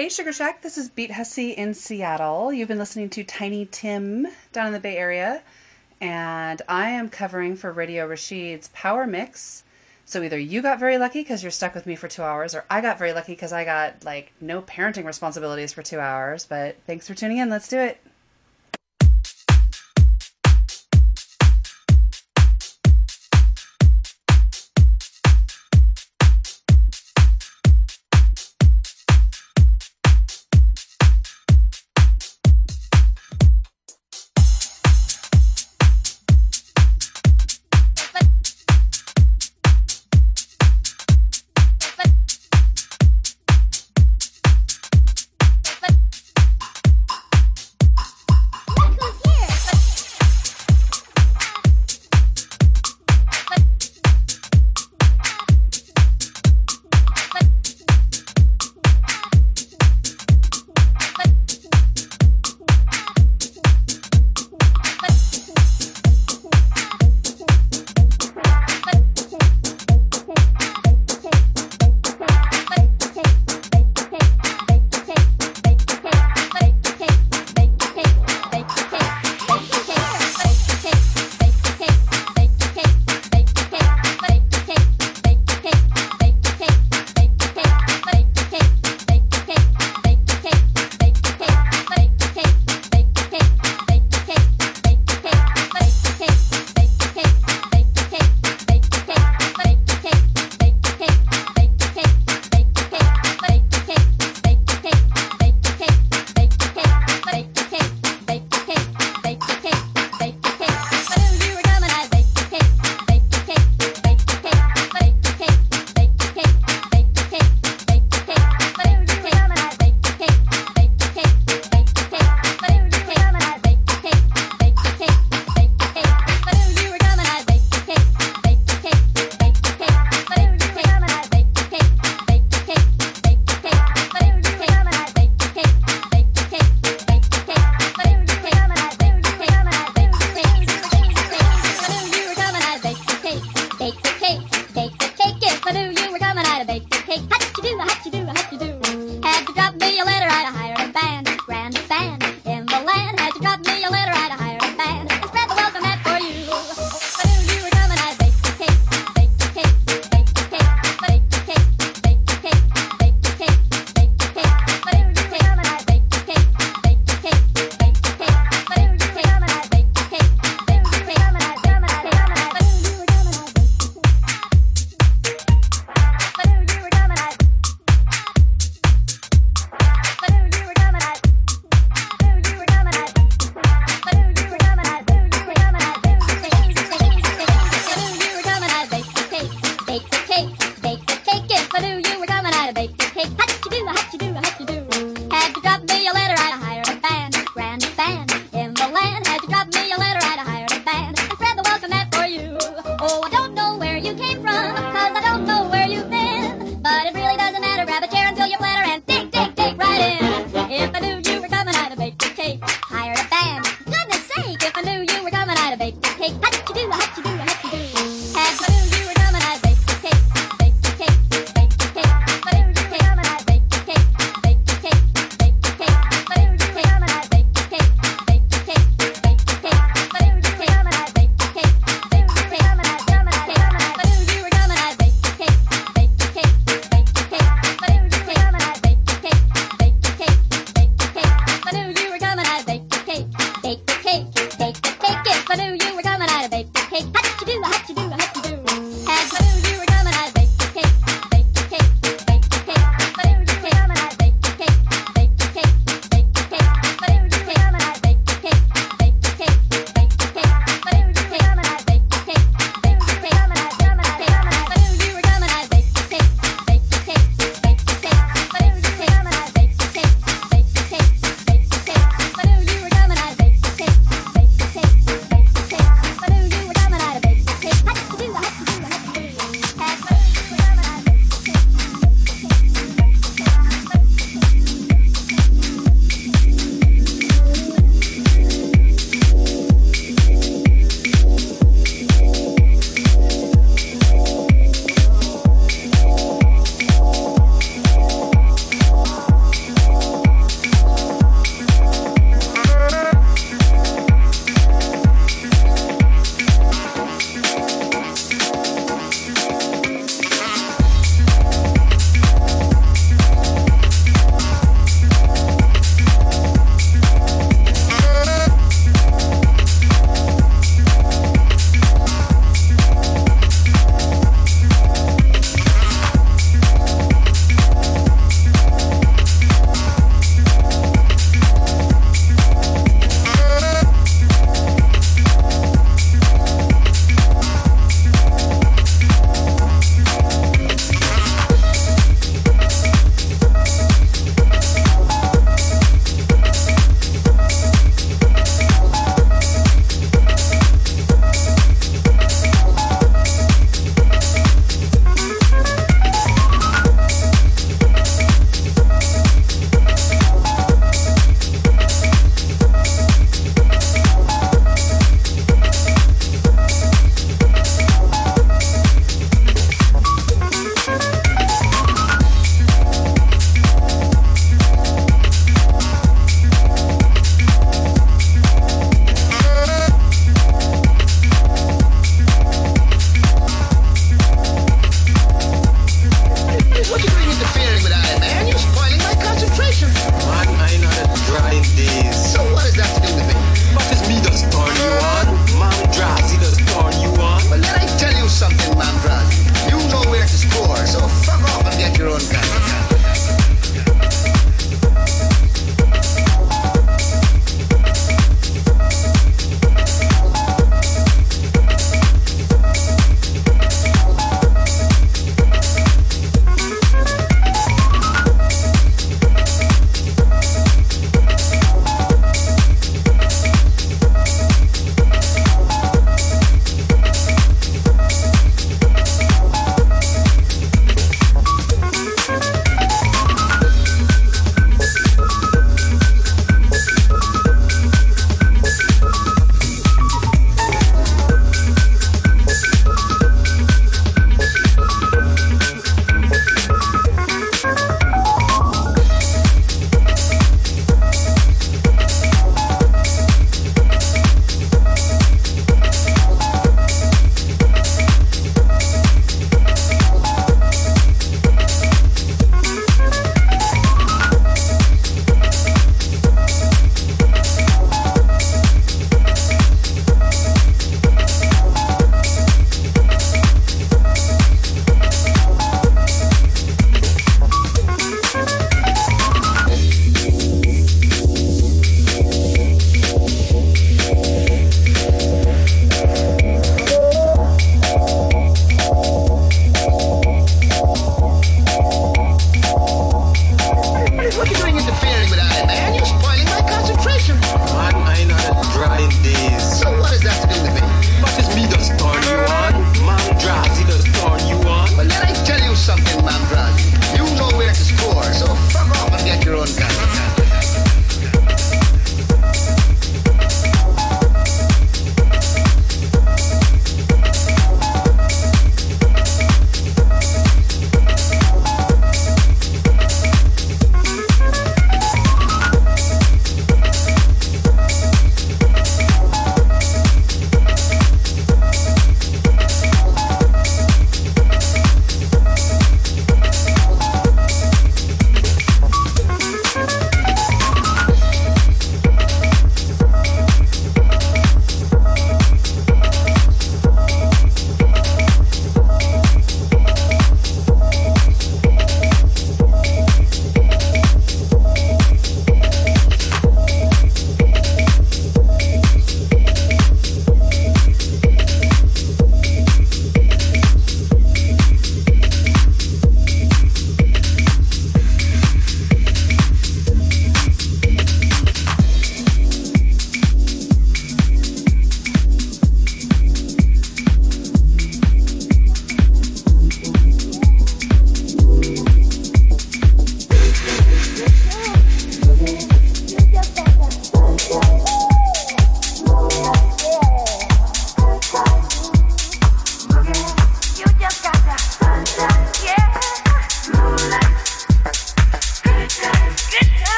Hey, Sugar Shack, this is Beat Hussy in Seattle. You've been listening to Tiny Tim down in the Bay Area, and I am covering for Radio Rasheed's Powermix. So either you got very lucky because you're stuck with me for two hours, or I got very lucky because I got like no parenting responsibilities for two hours. But thanks for tuning in. Let's do it.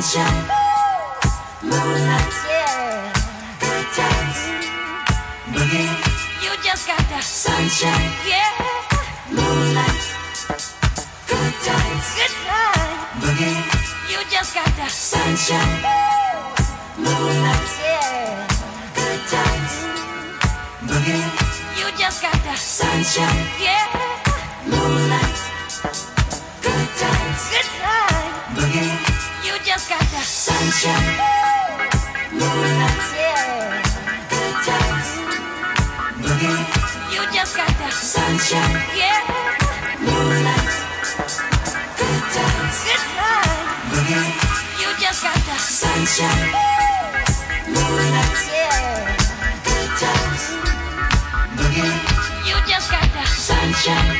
Sunshine, moonlight, yeah, good times, boogie. You just got the sunshine, yeah, moonlight, good times, good times, boogie. You just got the sunshine, moonlight, yeah, good times, boogie. You just got the sunshine, yeah, moonlight, good times, good times, boogie. You just got the sunshine, moonlight, yeah, good times, boogie. You just got the sunshine, yeah, moonlight, good times, good times. You just got the sunshine, moonlight, yeah, good times. You just got the sunshine,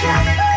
sunshine,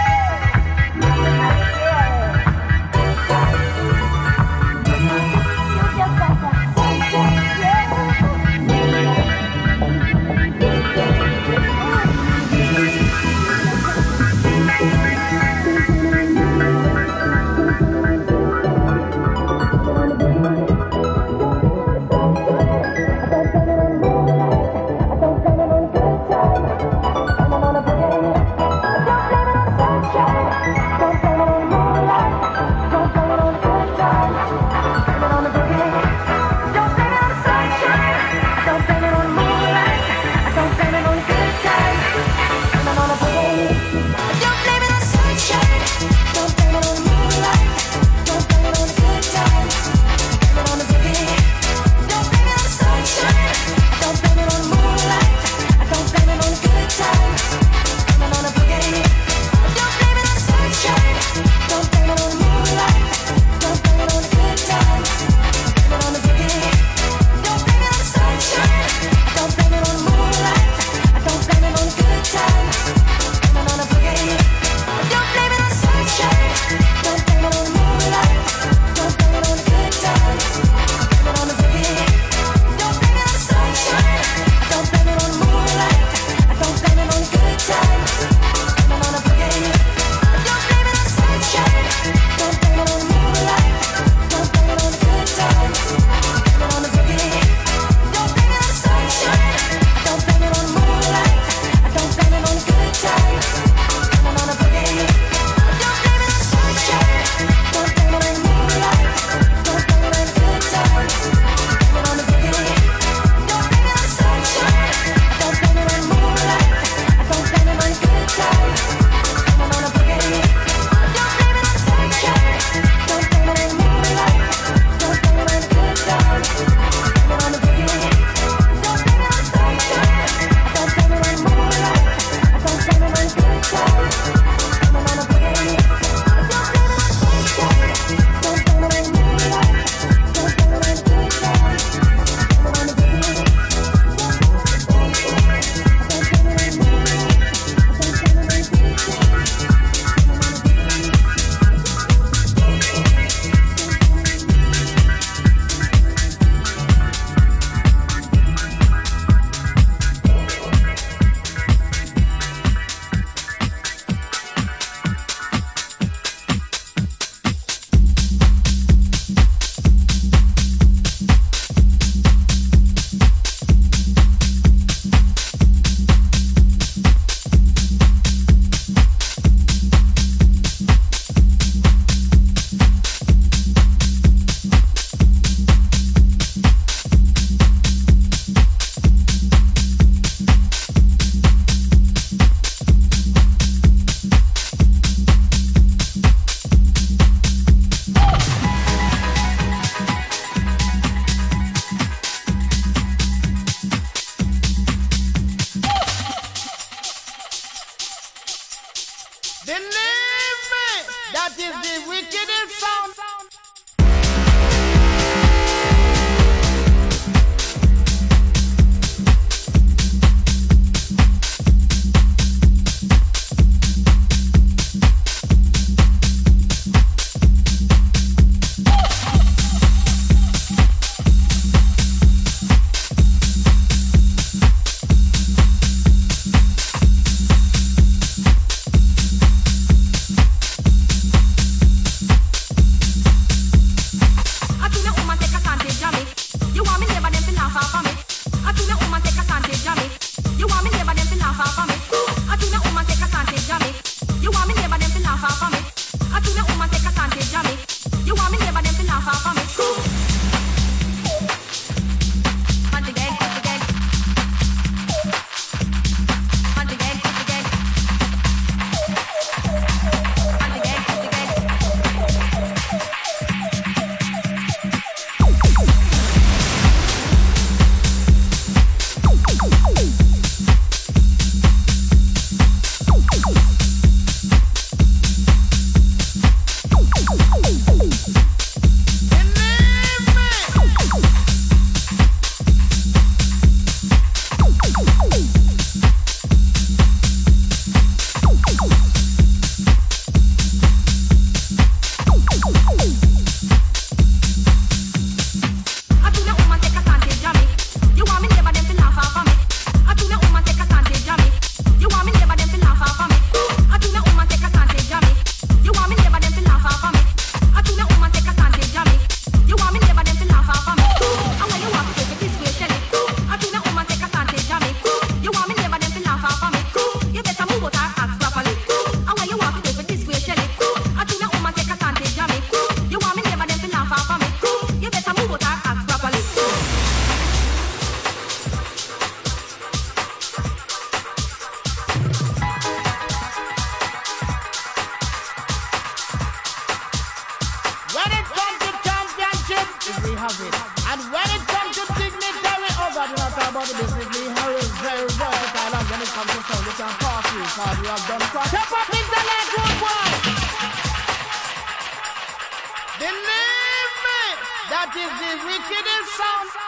the wickedest sound.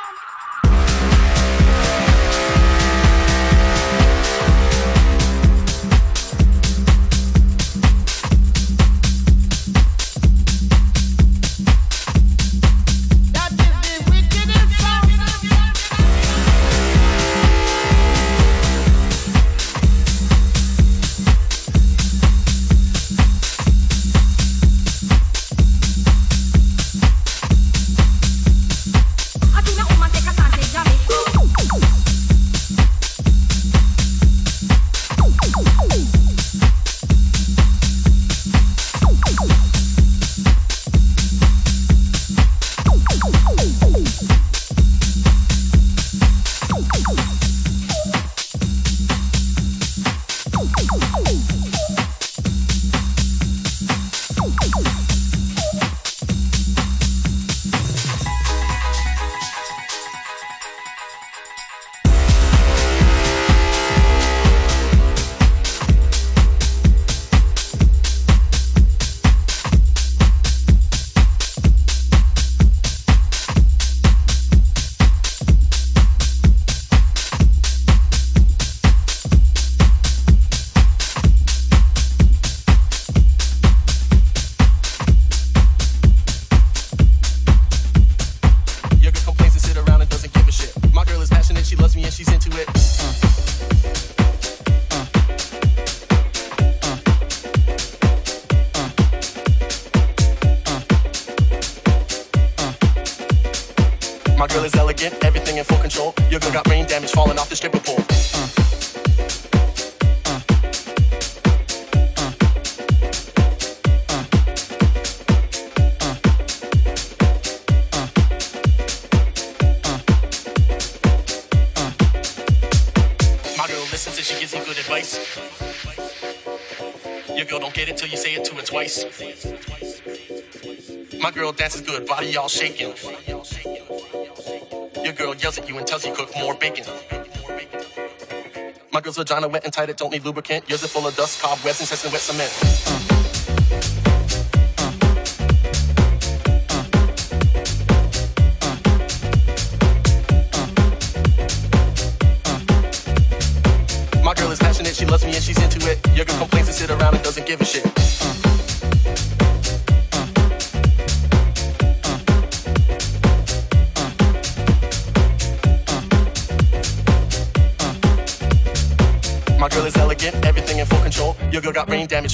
Body all shaking. Your girl yells at you and tells you cook more bacon. My girl's vagina wet and tight, it don't need lubricant. Yours is full of dust, cobwebs, and and wet cement. My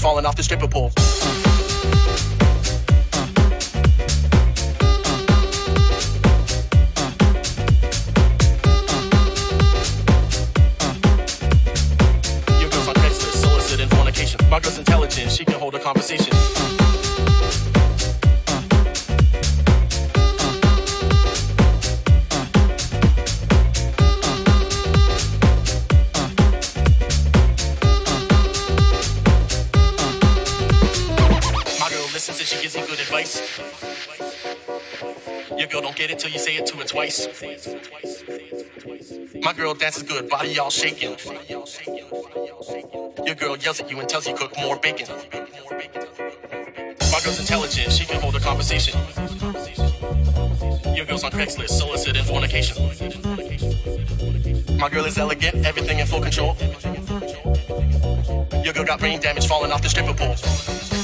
falling off the stripper pole. Get it till you say it to it twice. My girl dances good, body all shaking. Your girl yells at you and tells you cook more bacon. My girl's intelligent, she can hold a conversation. Your girl's on Craigslist, soliciting fornication. My girl is elegant, everything in full control. Your girl got brain damage falling off the stripper pole.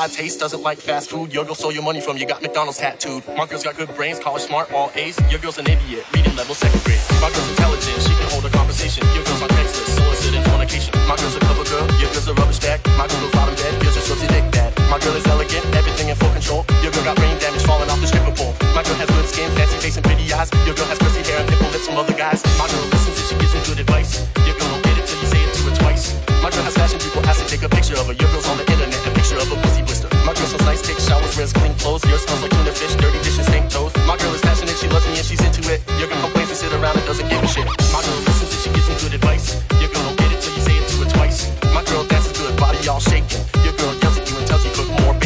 high taste, doesn't like fast food. Your girl stole your money from you, got McDonald's tattooed. My girl's got good brains, college smart, all A's. Your girl's an idiot, reading level second grade. My girl's intelligent, she can hold a conversation. Your girl's on text soliciting fornication. My girl's a cover girl, your girl's a rubbish bag. My girl goes bottom dead, your girl's a dick bad. My girl is elegant, everything in full control. Your girl got brain damage, falling off the stripper pole. My girl has good skin, fancy face, and pretty eyes. Your girl has pussy hair and pimple lips from other guys. My girl listens and she gives you good advice. Your girl don't get it till you say it to her twice. My girl has fashion people, ask to take a picture of her. Your girl's on the internet picture of a pussy blister. My girl smells nice, takes showers, rinse, clean clothes. Yours smells like tuna fish, dirty dishes, stink toes. My girl is passionate, she loves me and she's into it. Your girl complains and sit around and doesn't give a shit. My girl listens and she gives me good advice. Your girl don't get it till you say it to her twice. My girl dances good, body all shaking. Your girl yells at you and tells you cook more.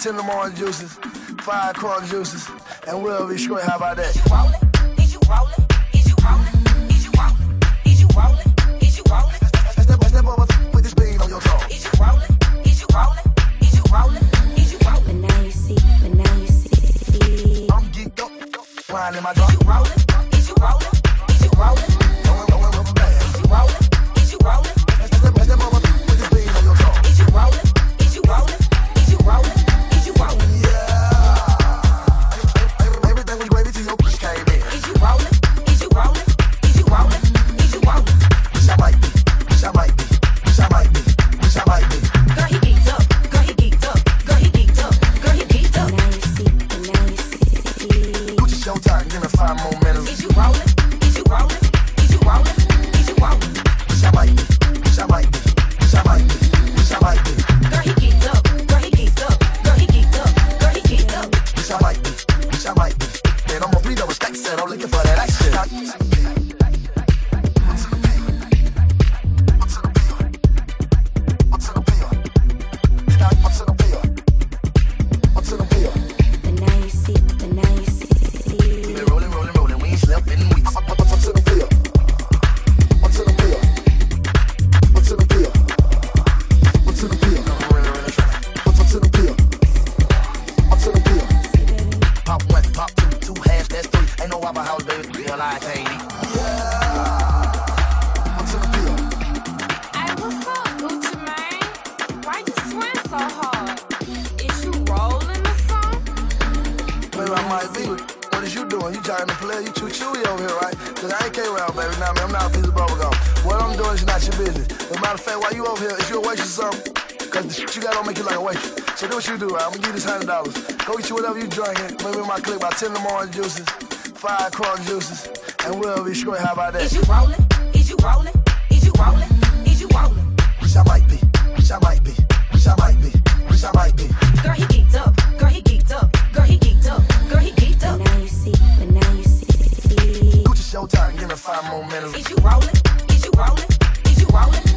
ten lemon juices, five corn juices, and we'll be sure. How about that? let you chew chewy over here, right? Cause I ain't came around, baby. Now, nah, man, I'm not a piece of bubblegum. What I'm doing is not your business. As a matter of fact, why you over here? Is you a waitress or something? Cause the shit you got don't make you like a waitress. So do what you do, right? I'm gonna give you this hundred dollars. Go get you whatever you drinking. Maybe my clip about ten in the morning. juices, five crumb juices, and we'll be straight. How about that? Is you rolling? Is you rolling? Is you rolling? Is you rolling? Wish I might be. Wish I might be. Wish I might be. Wish I might be. Girl, he geeked up. find momentum. Is you rolling? Is you rolling? Is you rolling?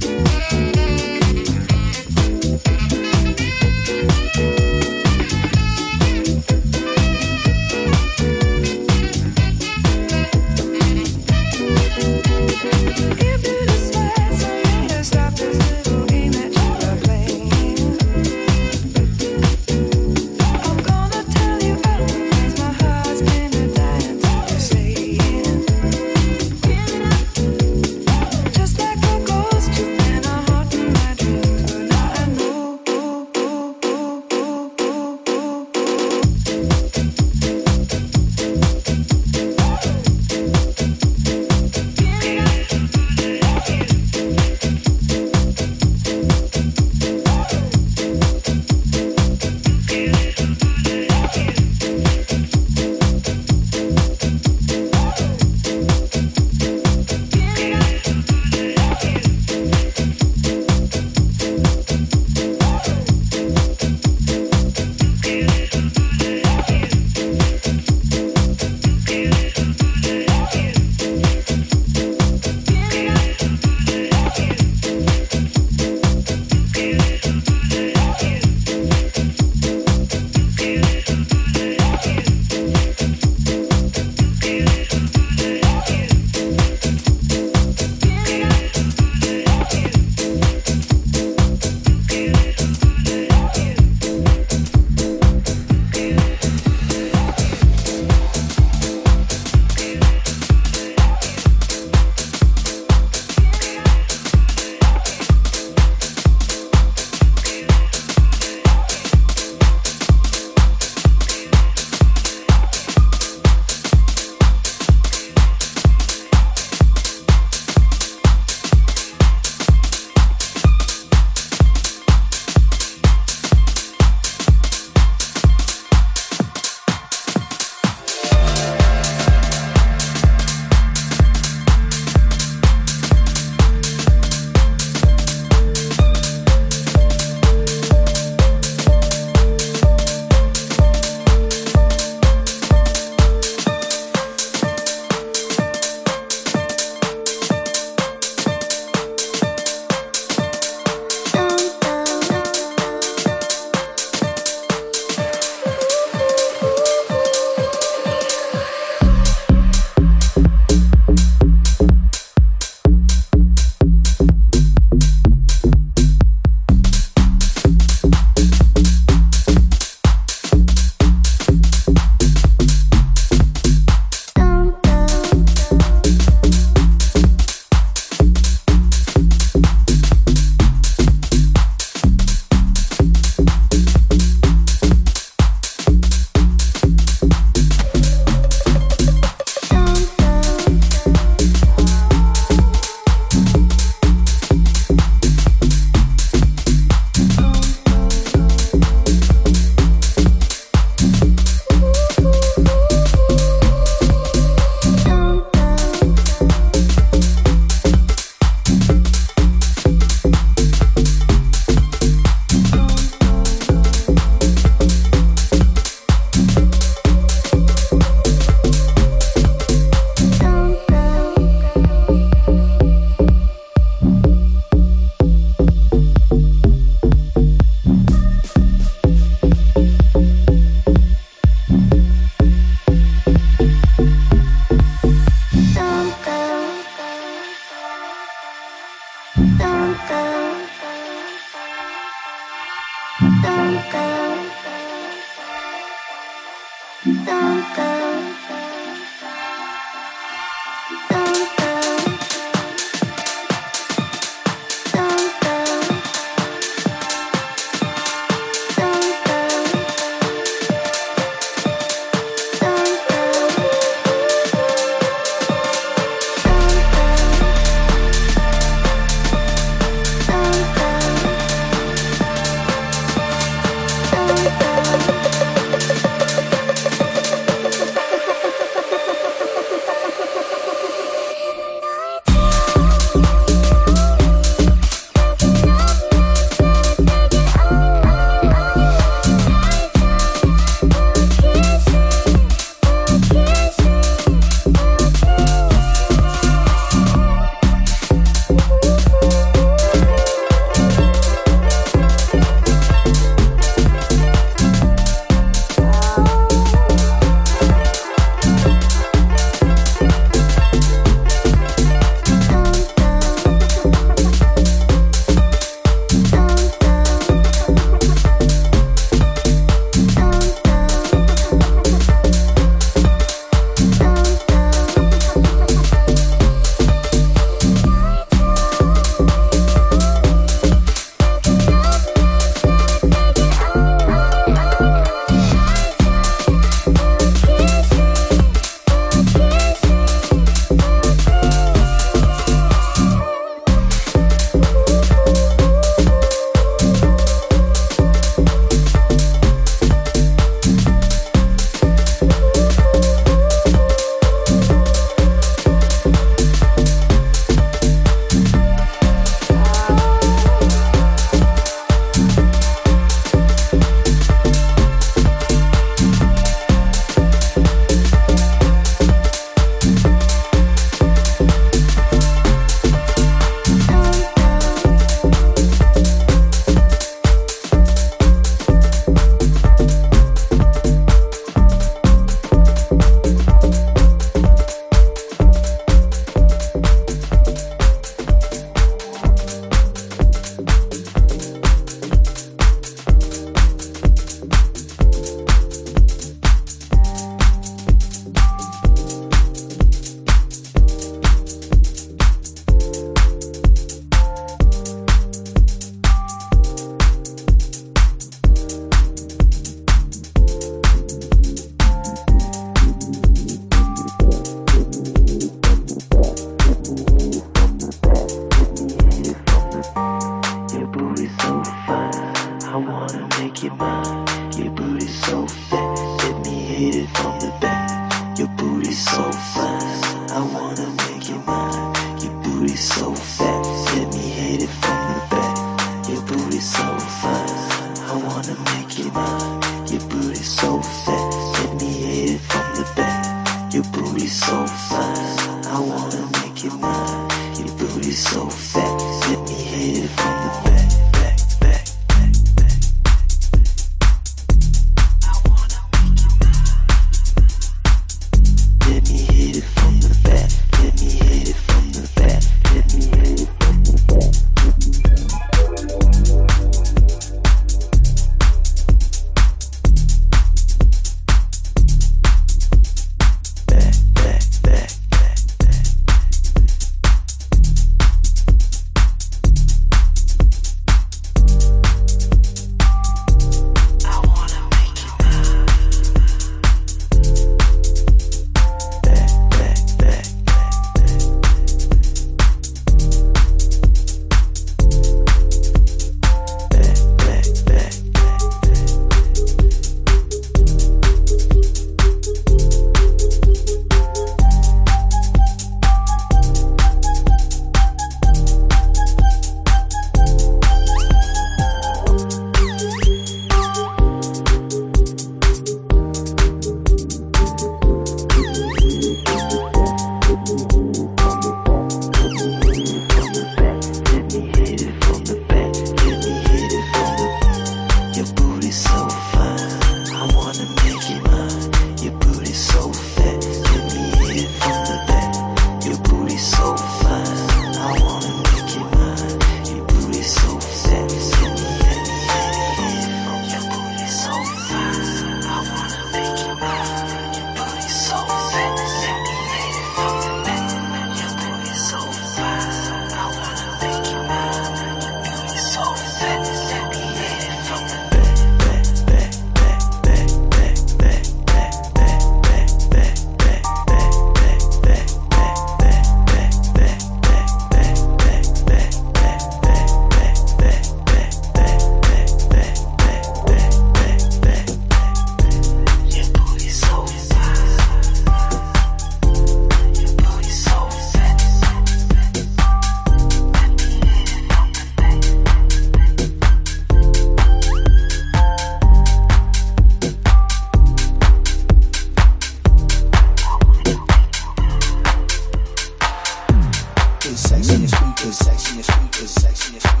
sexiest speakers, sexiest speakers, sexiest speakers.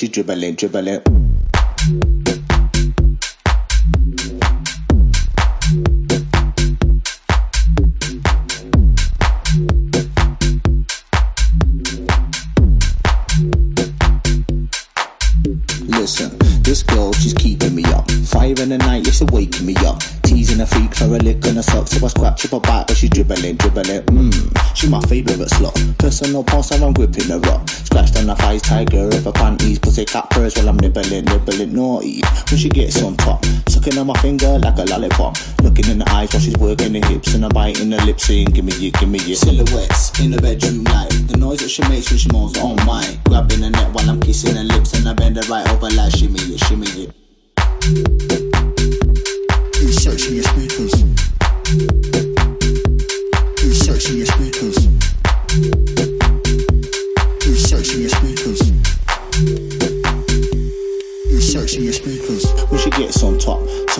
She dribbling, dribbling. Listen, this girl, she's keeping me up. Fire in the night, yeah, she waking me up. Teasing a freak for a lick on a sock, so I scratch up her back, but she dribbling, dribbling. Mmm, she my favourite slut. Personal boss, I'm gripping her up. Scratched on her thighs, tiger her panties, pussy cat purrs while I'm nibbling, nibbling naughty. When she gets on top, sucking on my finger like a lollipop. Looking in the eyes while she's working the hips, and I'm biting the lips, saying, Give me your, give me your silhouettes in the bedroom light. The noise that she makes when she moves on oh mine. Grabbing the neck while I'm kissing her lips, and I bend her right over like shimmy it, shimmy it. Searching your speakers? your speakers.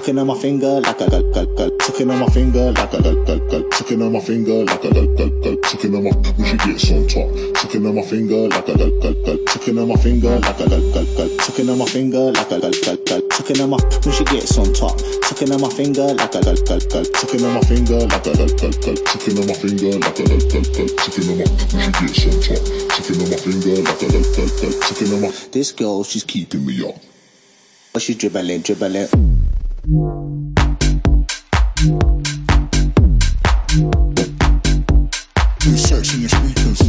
Sucking on my finger like a gal gal gal, sucking on my finger like a gal gal gal, sucking on my finger like a gal gal gal, sucking on my when she gets on top, sucking on my finger like a gal gal gal, sucking on my finger like a gal gal gal, sucking on my finger like a gal gal gal, sucking on my when she gets on top, sucking on my finger like a gal gal gal, sucking on my finger like a gal gal gal, sucking on my finger like a gal gal gal, sucking on my when she gets on top, sucking on my finger like a gal gal gal, sucking on my. This girl, she's keeping me up. But she dribbling, dribbling. Researching your speakers.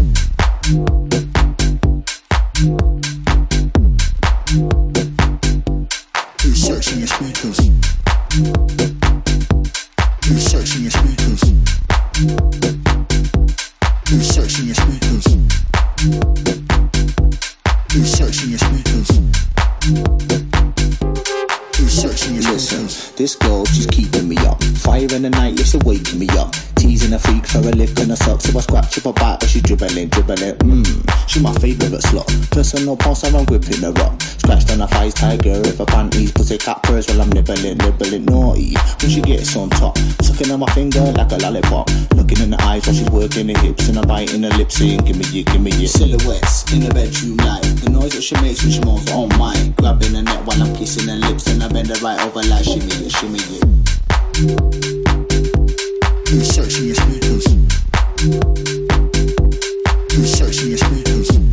Freak for a lick on her sock, so I scratch up her back, but she dribbling, dribbling. Mmm, she my favourite slut. Personal boss, I'm gripping her up. Scratched on her thighs, tiger of her panties, pussy cat purrs while I'm nibbling, nibbling naughty. When she gets on top, sucking on my finger like a lollipop. Looking in the eyes while she's working the hips, and I'm biting her lips, saying, Give me your, give me your silhouettes in the bedroom light. The noise that she makes when she moves on oh mine. Grabbing her neck while I'm kissing her lips, and I bend her right over like shimmy shimmy it. Two sexy speakers. Two sexy speakers.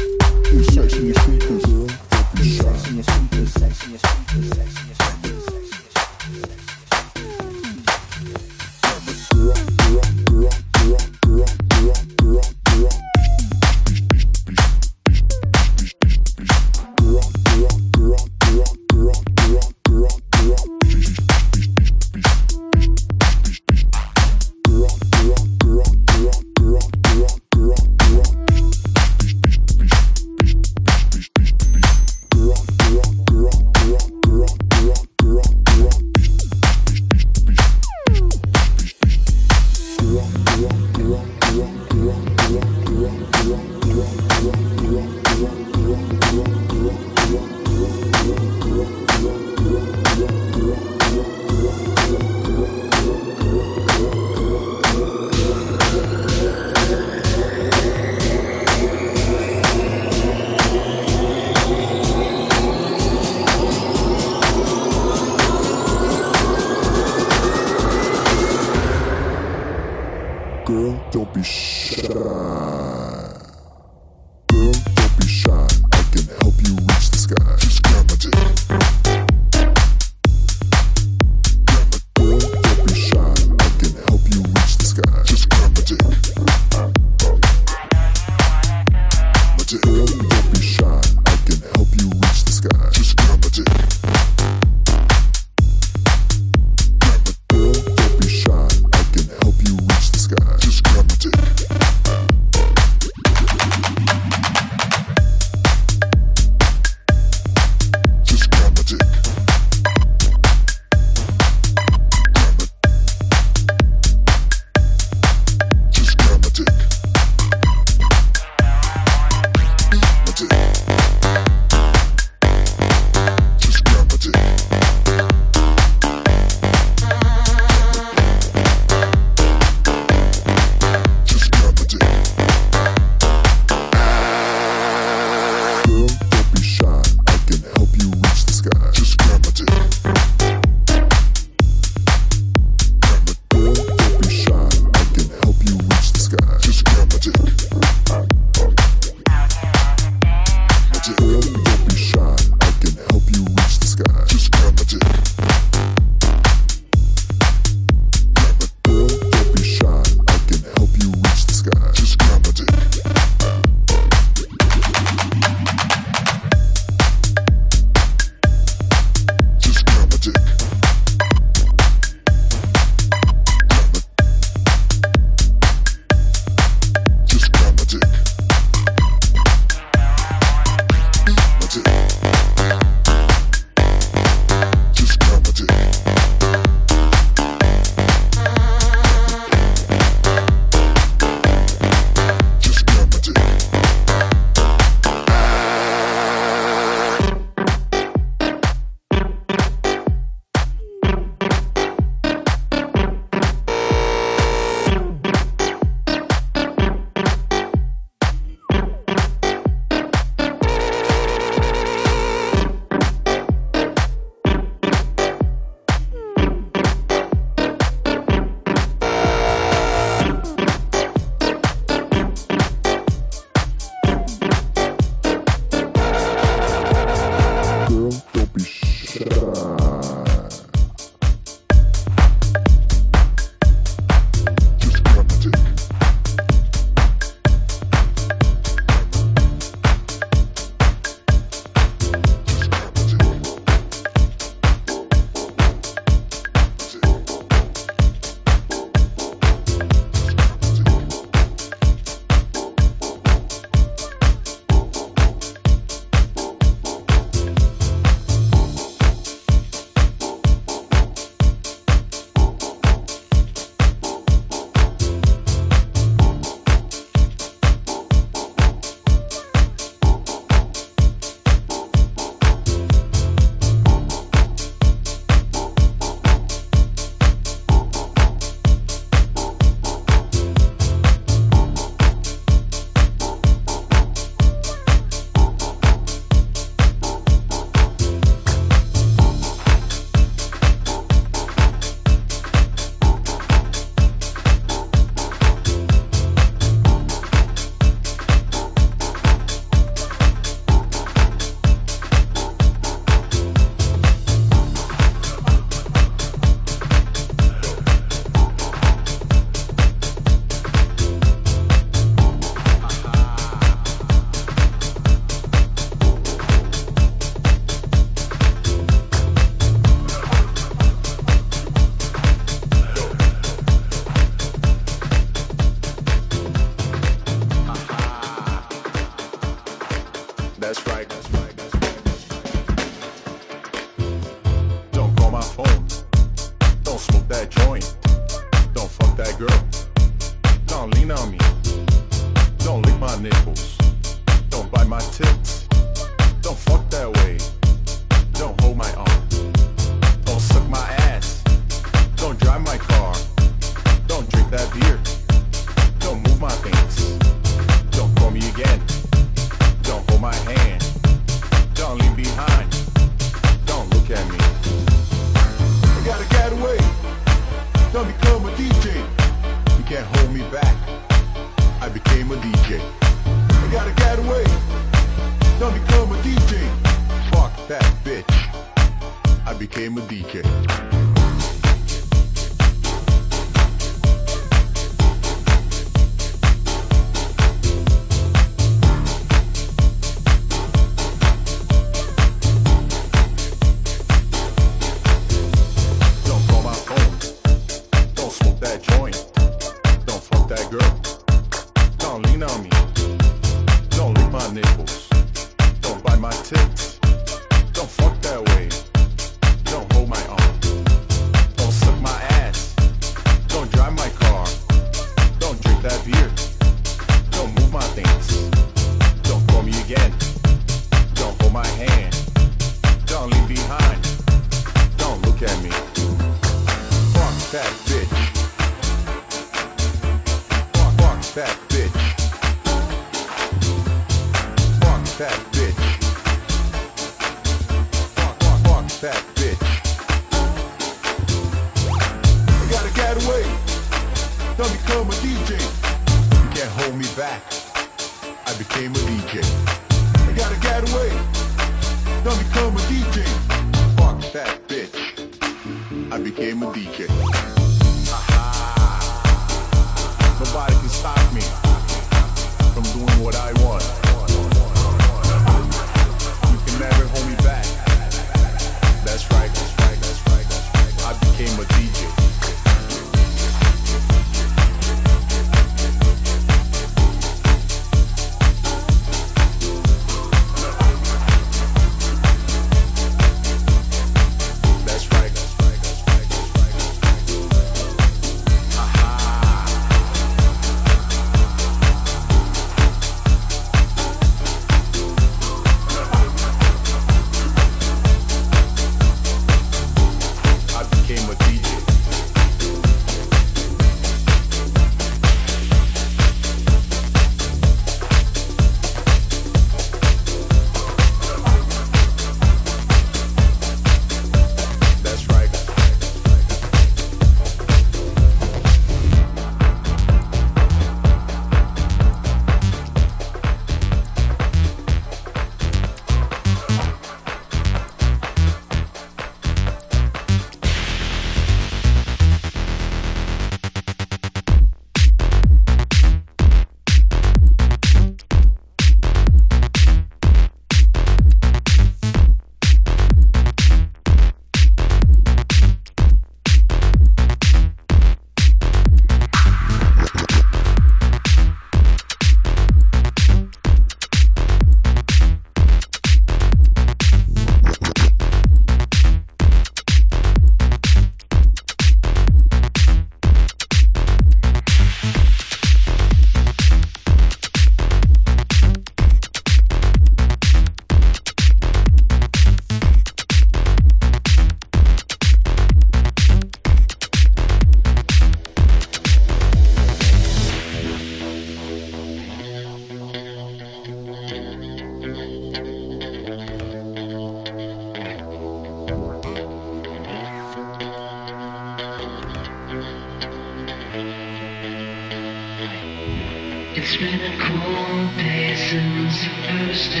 you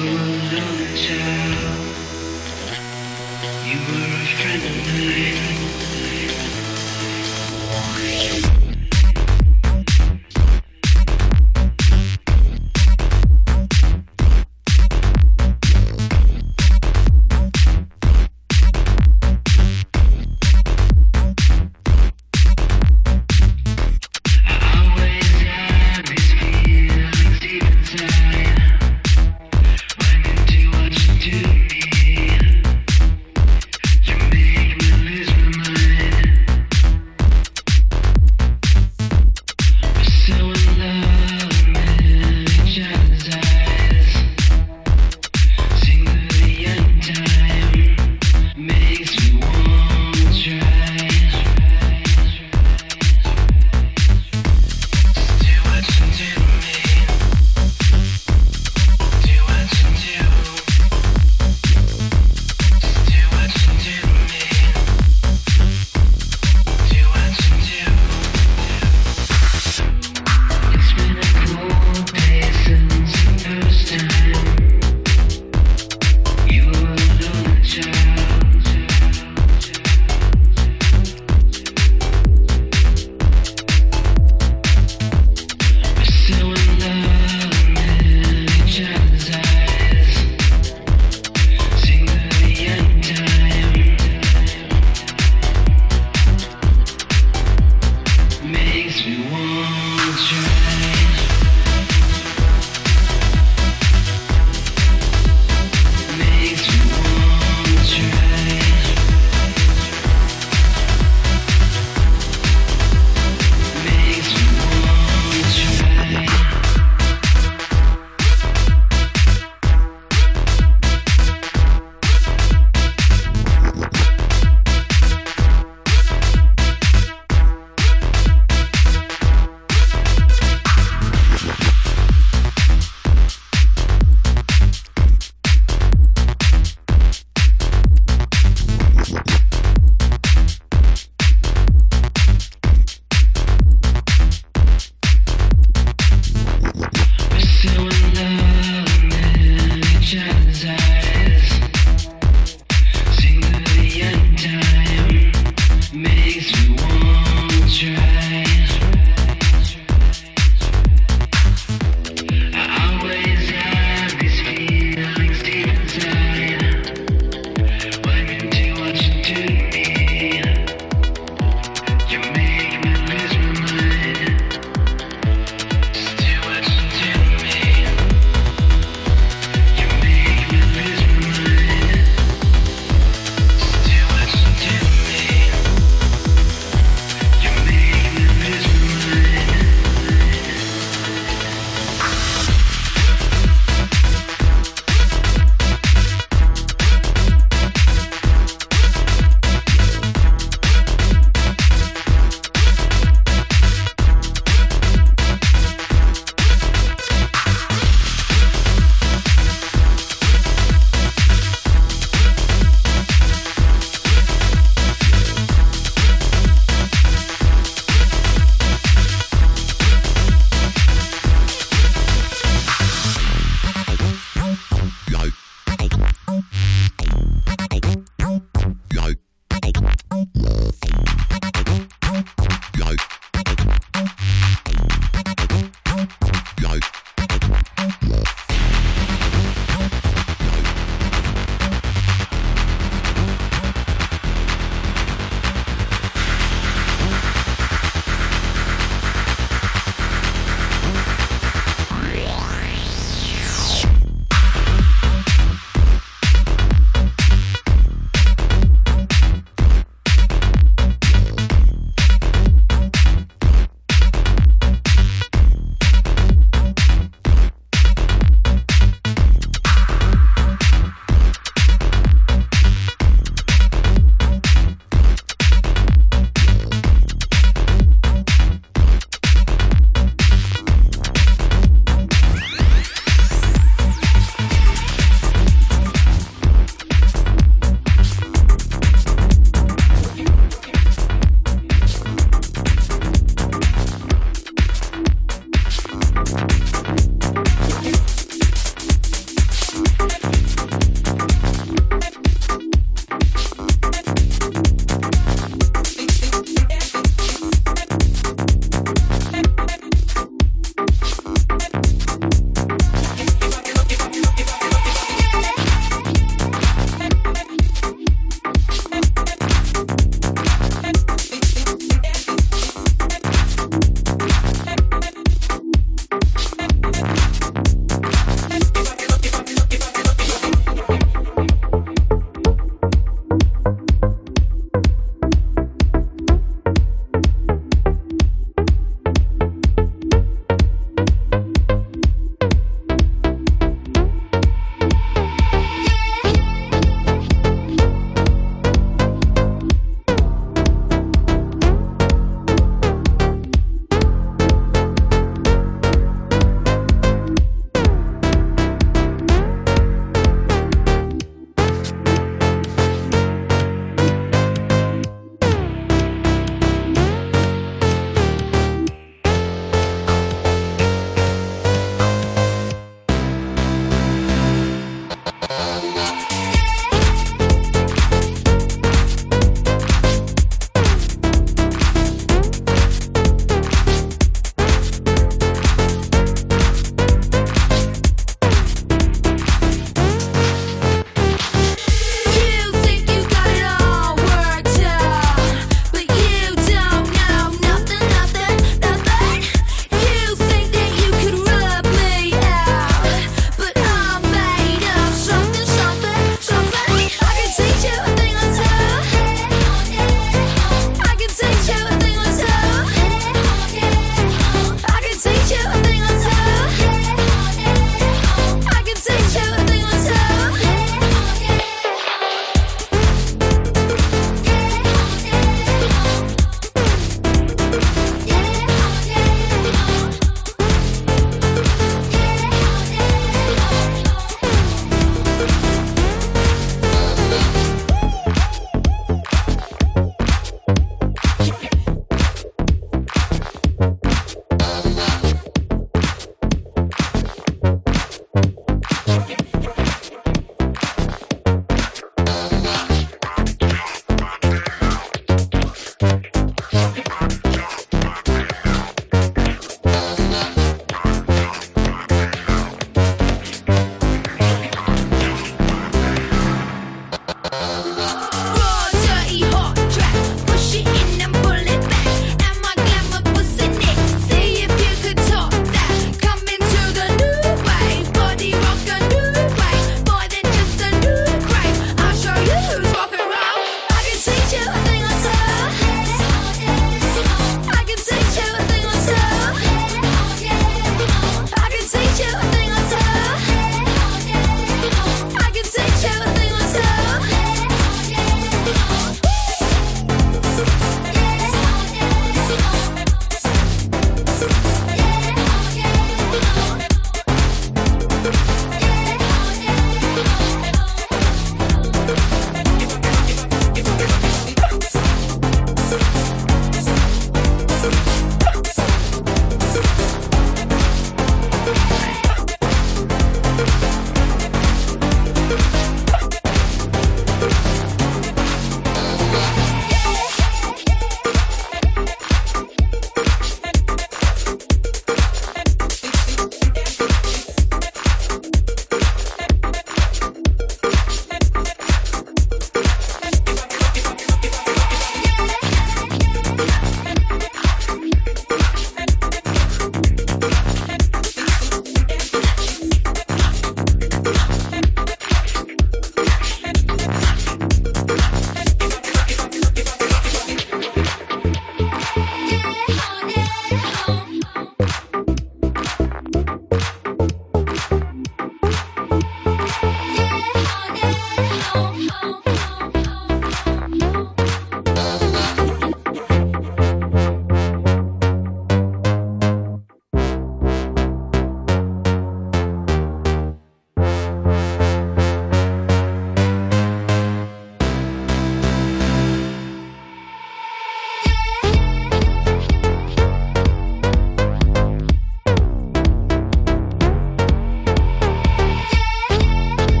were child. You were a friend of mine.